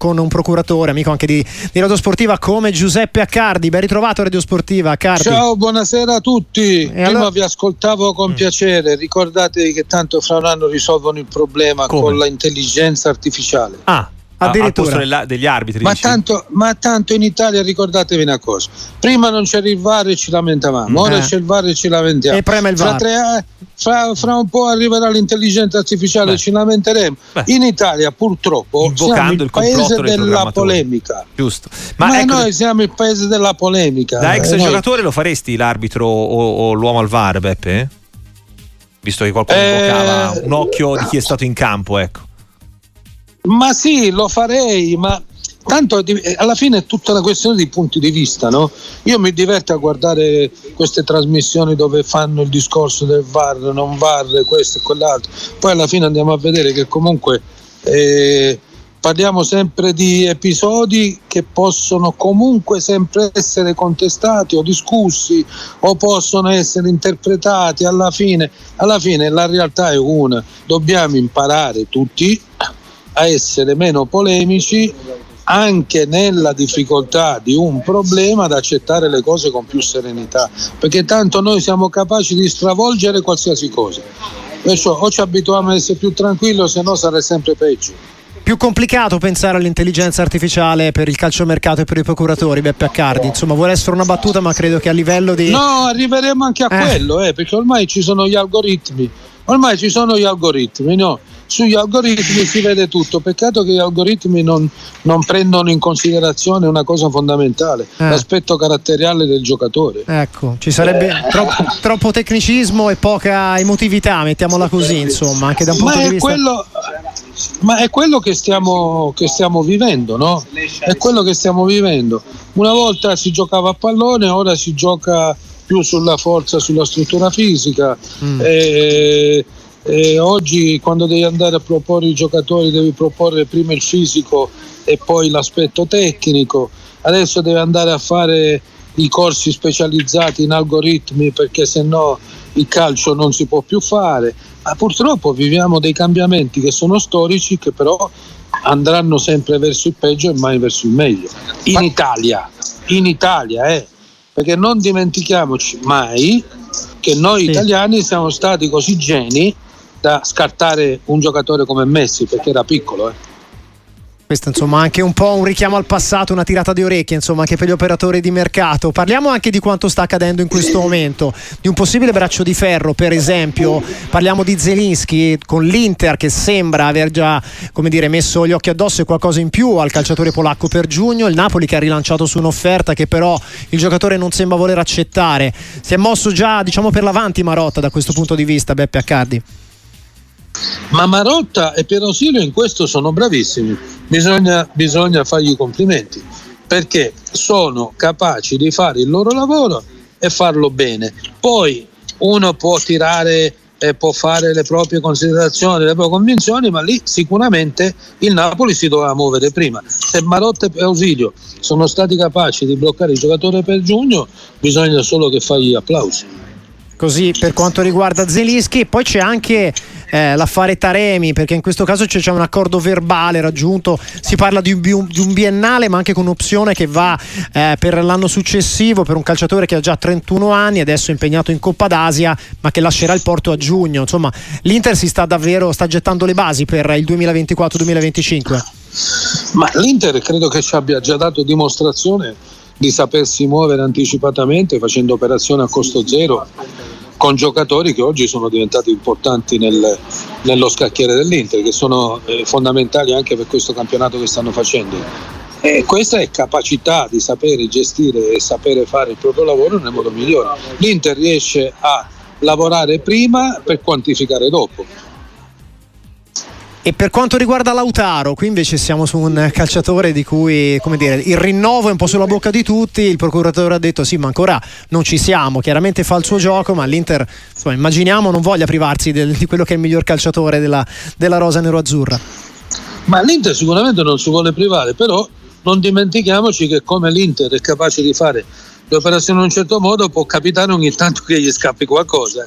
con un procuratore, amico anche di, di Radio Sportiva come Giuseppe Accardi. Ben ritrovato Radio Sportiva, Accardi. Ciao, buonasera a tutti. E Prima allora... vi ascoltavo con mm. piacere. Ricordatevi che tanto fra un anno risolvono il problema come? con l'intelligenza artificiale. Ah, addirittura della, degli arbitri. Ma tanto, ma tanto, in Italia ricordatevi una cosa: prima non c'era il VAR e ci lamentavamo, ora eh. c'è il VAR e ci lamentiamo. E prema il VAR. Fra, tre, fra, fra un po' arriverà l'intelligenza artificiale e ci lamenteremo. Beh. In Italia, purtroppo, Invocando siamo il, il paese della polemica. Giusto. Ma, ma ecco, noi siamo il paese della polemica. Da ex eh, giocatore noi... lo faresti l'arbitro o, o, l'uomo al VAR, Beppe? Visto che qualcuno eh... invocava un occhio di chi è stato in campo, ecco. Ma sì, lo farei, ma tanto eh, alla fine è tutta una questione di punti di vista, no? Io mi diverto a guardare queste trasmissioni dove fanno il discorso del VAR, non VAR, questo e quell'altro, poi alla fine andiamo a vedere che comunque eh, parliamo sempre di episodi che possono comunque sempre essere contestati o discussi o possono essere interpretati alla fine, alla fine la realtà è una, dobbiamo imparare tutti a essere meno polemici anche nella difficoltà di un problema ad accettare le cose con più serenità, perché tanto noi siamo capaci di stravolgere qualsiasi cosa. Perciò o ci abituiamo a essere più tranquilli o se no sarà sempre peggio. Più complicato pensare all'intelligenza artificiale per il calciomercato e per i procuratori, Beppe Accardi. Insomma, vuole essere una battuta, ma credo che a livello di. No, arriveremo anche a eh. quello, eh, perché ormai ci sono gli algoritmi. Ormai ci sono gli algoritmi, no? Sugli algoritmi si vede tutto. Peccato che gli algoritmi non, non prendono in considerazione una cosa fondamentale, eh. l'aspetto caratteriale del giocatore. Ecco, ci sarebbe eh. troppo, troppo, tecnicismo e poca emotività, mettiamola così, insomma, anche da un punto ma di vista. Quello, ma è quello che stiamo, che stiamo vivendo, no? È quello che stiamo vivendo. Una volta si giocava a pallone, ora si gioca più sulla forza, sulla struttura fisica. Mm. E, eh, oggi quando devi andare a proporre i giocatori devi proporre prima il fisico e poi l'aspetto tecnico, adesso devi andare a fare i corsi specializzati in algoritmi perché se no il calcio non si può più fare, ma purtroppo viviamo dei cambiamenti che sono storici che però andranno sempre verso il peggio e mai verso il meglio. In Italia, in Italia, eh, perché non dimentichiamoci mai che noi sì. italiani siamo stati così geni da scartare un giocatore come Messi perché era piccolo. Eh. Questo insomma anche un po' un richiamo al passato, una tirata di orecchie insomma anche per gli operatori di mercato. Parliamo anche di quanto sta accadendo in questo momento, di un possibile braccio di ferro per esempio, parliamo di Zelinski con l'Inter che sembra aver già come dire, messo gli occhi addosso e qualcosa in più al calciatore polacco per giugno, il Napoli che ha rilanciato su un'offerta che però il giocatore non sembra voler accettare. Si è mosso già diciamo per l'avanti Marotta da questo punto di vista Beppe Accardi. Ma Marotta e Perosilio in questo sono bravissimi, bisogna, bisogna fargli i complimenti perché sono capaci di fare il loro lavoro e farlo bene. Poi uno può tirare e può fare le proprie considerazioni, le proprie convinzioni, ma lì sicuramente il Napoli si doveva muovere prima. Se Marotta e Ausilio sono stati capaci di bloccare il giocatore per giugno, bisogna solo che fagli applausi. Così per quanto riguarda Zelischi, poi c'è anche eh, l'affare Taremi, perché in questo caso c'è, c'è, un accordo verbale raggiunto, si parla di un, di un biennale ma anche con un'opzione che va eh, per l'anno successivo per un calciatore che ha già 31 anni, adesso è impegnato in Coppa d'Asia, ma che lascerà il Porto a giugno. Insomma, l'Inter si sta davvero sta gettando le basi per il 2024-2025. Ma l'Inter credo che ci abbia già dato dimostrazione di sapersi muovere anticipatamente facendo operazioni a costo zero con giocatori che oggi sono diventati importanti nel, nello scacchiere dell'Inter, che sono eh, fondamentali anche per questo campionato che stanno facendo. E questa è capacità di sapere gestire e sapere fare il proprio lavoro nel modo migliore. L'Inter riesce a lavorare prima per quantificare dopo e per quanto riguarda Lautaro, qui invece siamo su un calciatore di cui dire, il rinnovo è un po' sulla bocca di tutti. Il procuratore ha detto: sì, ma ancora non ci siamo. Chiaramente fa il suo gioco, ma l'Inter, insomma, immaginiamo, non voglia privarsi del, di quello che è il miglior calciatore della, della rosa nero-azzurra. Ma l'Inter sicuramente non si vuole privare, però non dimentichiamoci che come l'Inter è capace di fare le operazioni in un certo modo, può capitare ogni tanto che gli scappi qualcosa.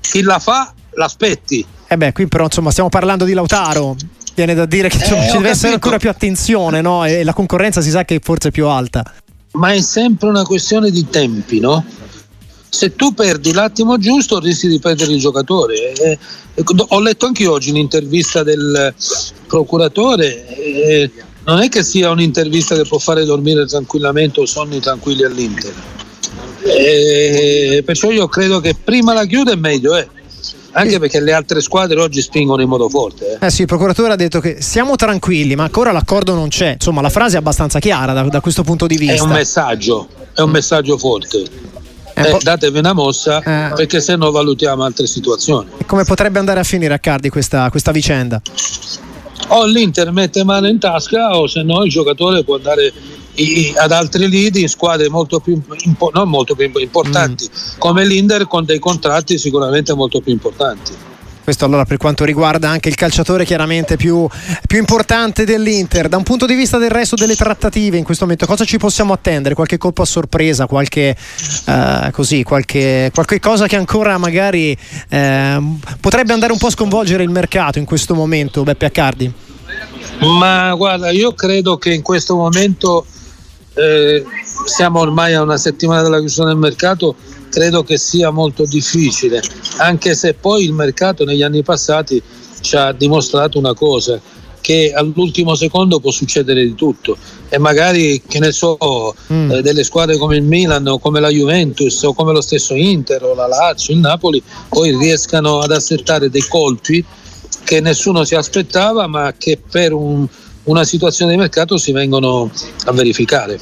Chi la fa, l'aspetti eh beh, qui però insomma stiamo parlando di Lautaro. Viene da dire che insomma, eh, ci deve essere ancora più attenzione, no? E la concorrenza si sa che forse è più alta. Ma è sempre una questione di tempi, no? Se tu perdi l'attimo giusto rischi di perdere il giocatore. Eh, eh ho letto anche oggi un'intervista del procuratore. Eh, non è che sia un'intervista che può fare dormire tranquillamente o sonni tranquilli all'Inter. Eh, perciò io credo che prima la chiude meglio è anche perché le altre squadre oggi spingono in modo forte. Eh, eh sì, il procuratore ha detto che siamo tranquilli, ma ancora l'accordo non c'è. Insomma, la frase è abbastanza chiara da, da questo punto di vista. È un messaggio, è un messaggio forte. Eh, eh, datevi una mossa eh. perché se no valutiamo altre situazioni. E come potrebbe andare a finire a Cardi questa, questa vicenda? O l'Inter mette mano in tasca o se no il giocatore può andare ad altri lead in squadre molto più, impo- non molto più importanti mm. come l'Inter con dei contratti sicuramente molto più importanti. Questo allora per quanto riguarda anche il calciatore chiaramente più, più, importante dell'Inter. Da un punto di vista del resto delle trattative in questo momento, cosa ci possiamo attendere? Qualche colpo a sorpresa, qualche, uh, così, qualche, qualche, cosa che ancora magari uh, potrebbe andare un po' a sconvolgere il mercato in questo momento, Beppe Accardi? Ma guarda, io credo che in questo momento eh, siamo ormai a una settimana dalla chiusura del mercato, credo che sia molto difficile, anche se poi il mercato negli anni passati ci ha dimostrato una cosa, che all'ultimo secondo può succedere di tutto e magari che ne so mm. eh, delle squadre come il Milan o come la Juventus o come lo stesso Inter o la Lazio, il Napoli poi riescano ad assettare dei colpi che nessuno si aspettava ma che per un, una situazione di mercato si vengono a verificare.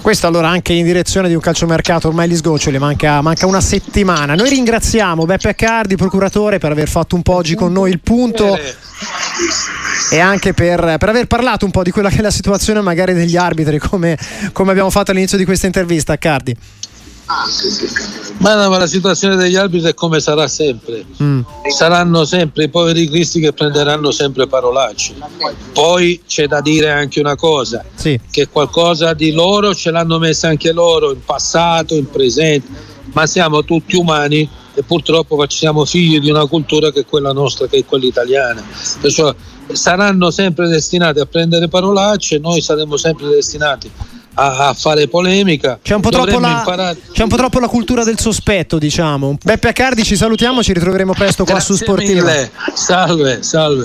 Questo allora anche in direzione di un calciomercato, ormai gli sgoccioli, manca, manca una settimana. Noi ringraziamo Beppe Accardi, procuratore, per aver fatto un po' oggi con noi il punto e anche per, per, aver parlato un po' di quella che è la situazione magari degli arbitri, come, come abbiamo fatto all'inizio di questa intervista, Accardi. Ma, la situazione degli arbitri è come sarà sempre. Mm. Saranno sempre i poveri cristi che prenderanno sempre parolacce. Poi c'è da dire anche una cosa, sì. che qualcosa di loro ce l'hanno messa anche loro in passato, in presente, ma siamo tutti umani e purtroppo siamo figli di una cultura che è quella nostra, che è quella italiana. Perciò saranno sempre destinati a prendere parolacce, noi saremo sempre destinati a, a fare polemica. C'è un, la, c'è un, po troppo la, cultura del sospetto, diciamo. Beppe Accardi, ci salutiamo, ci ritroveremo presto Grazie qua su Sportiva. Mille. Salve, salve.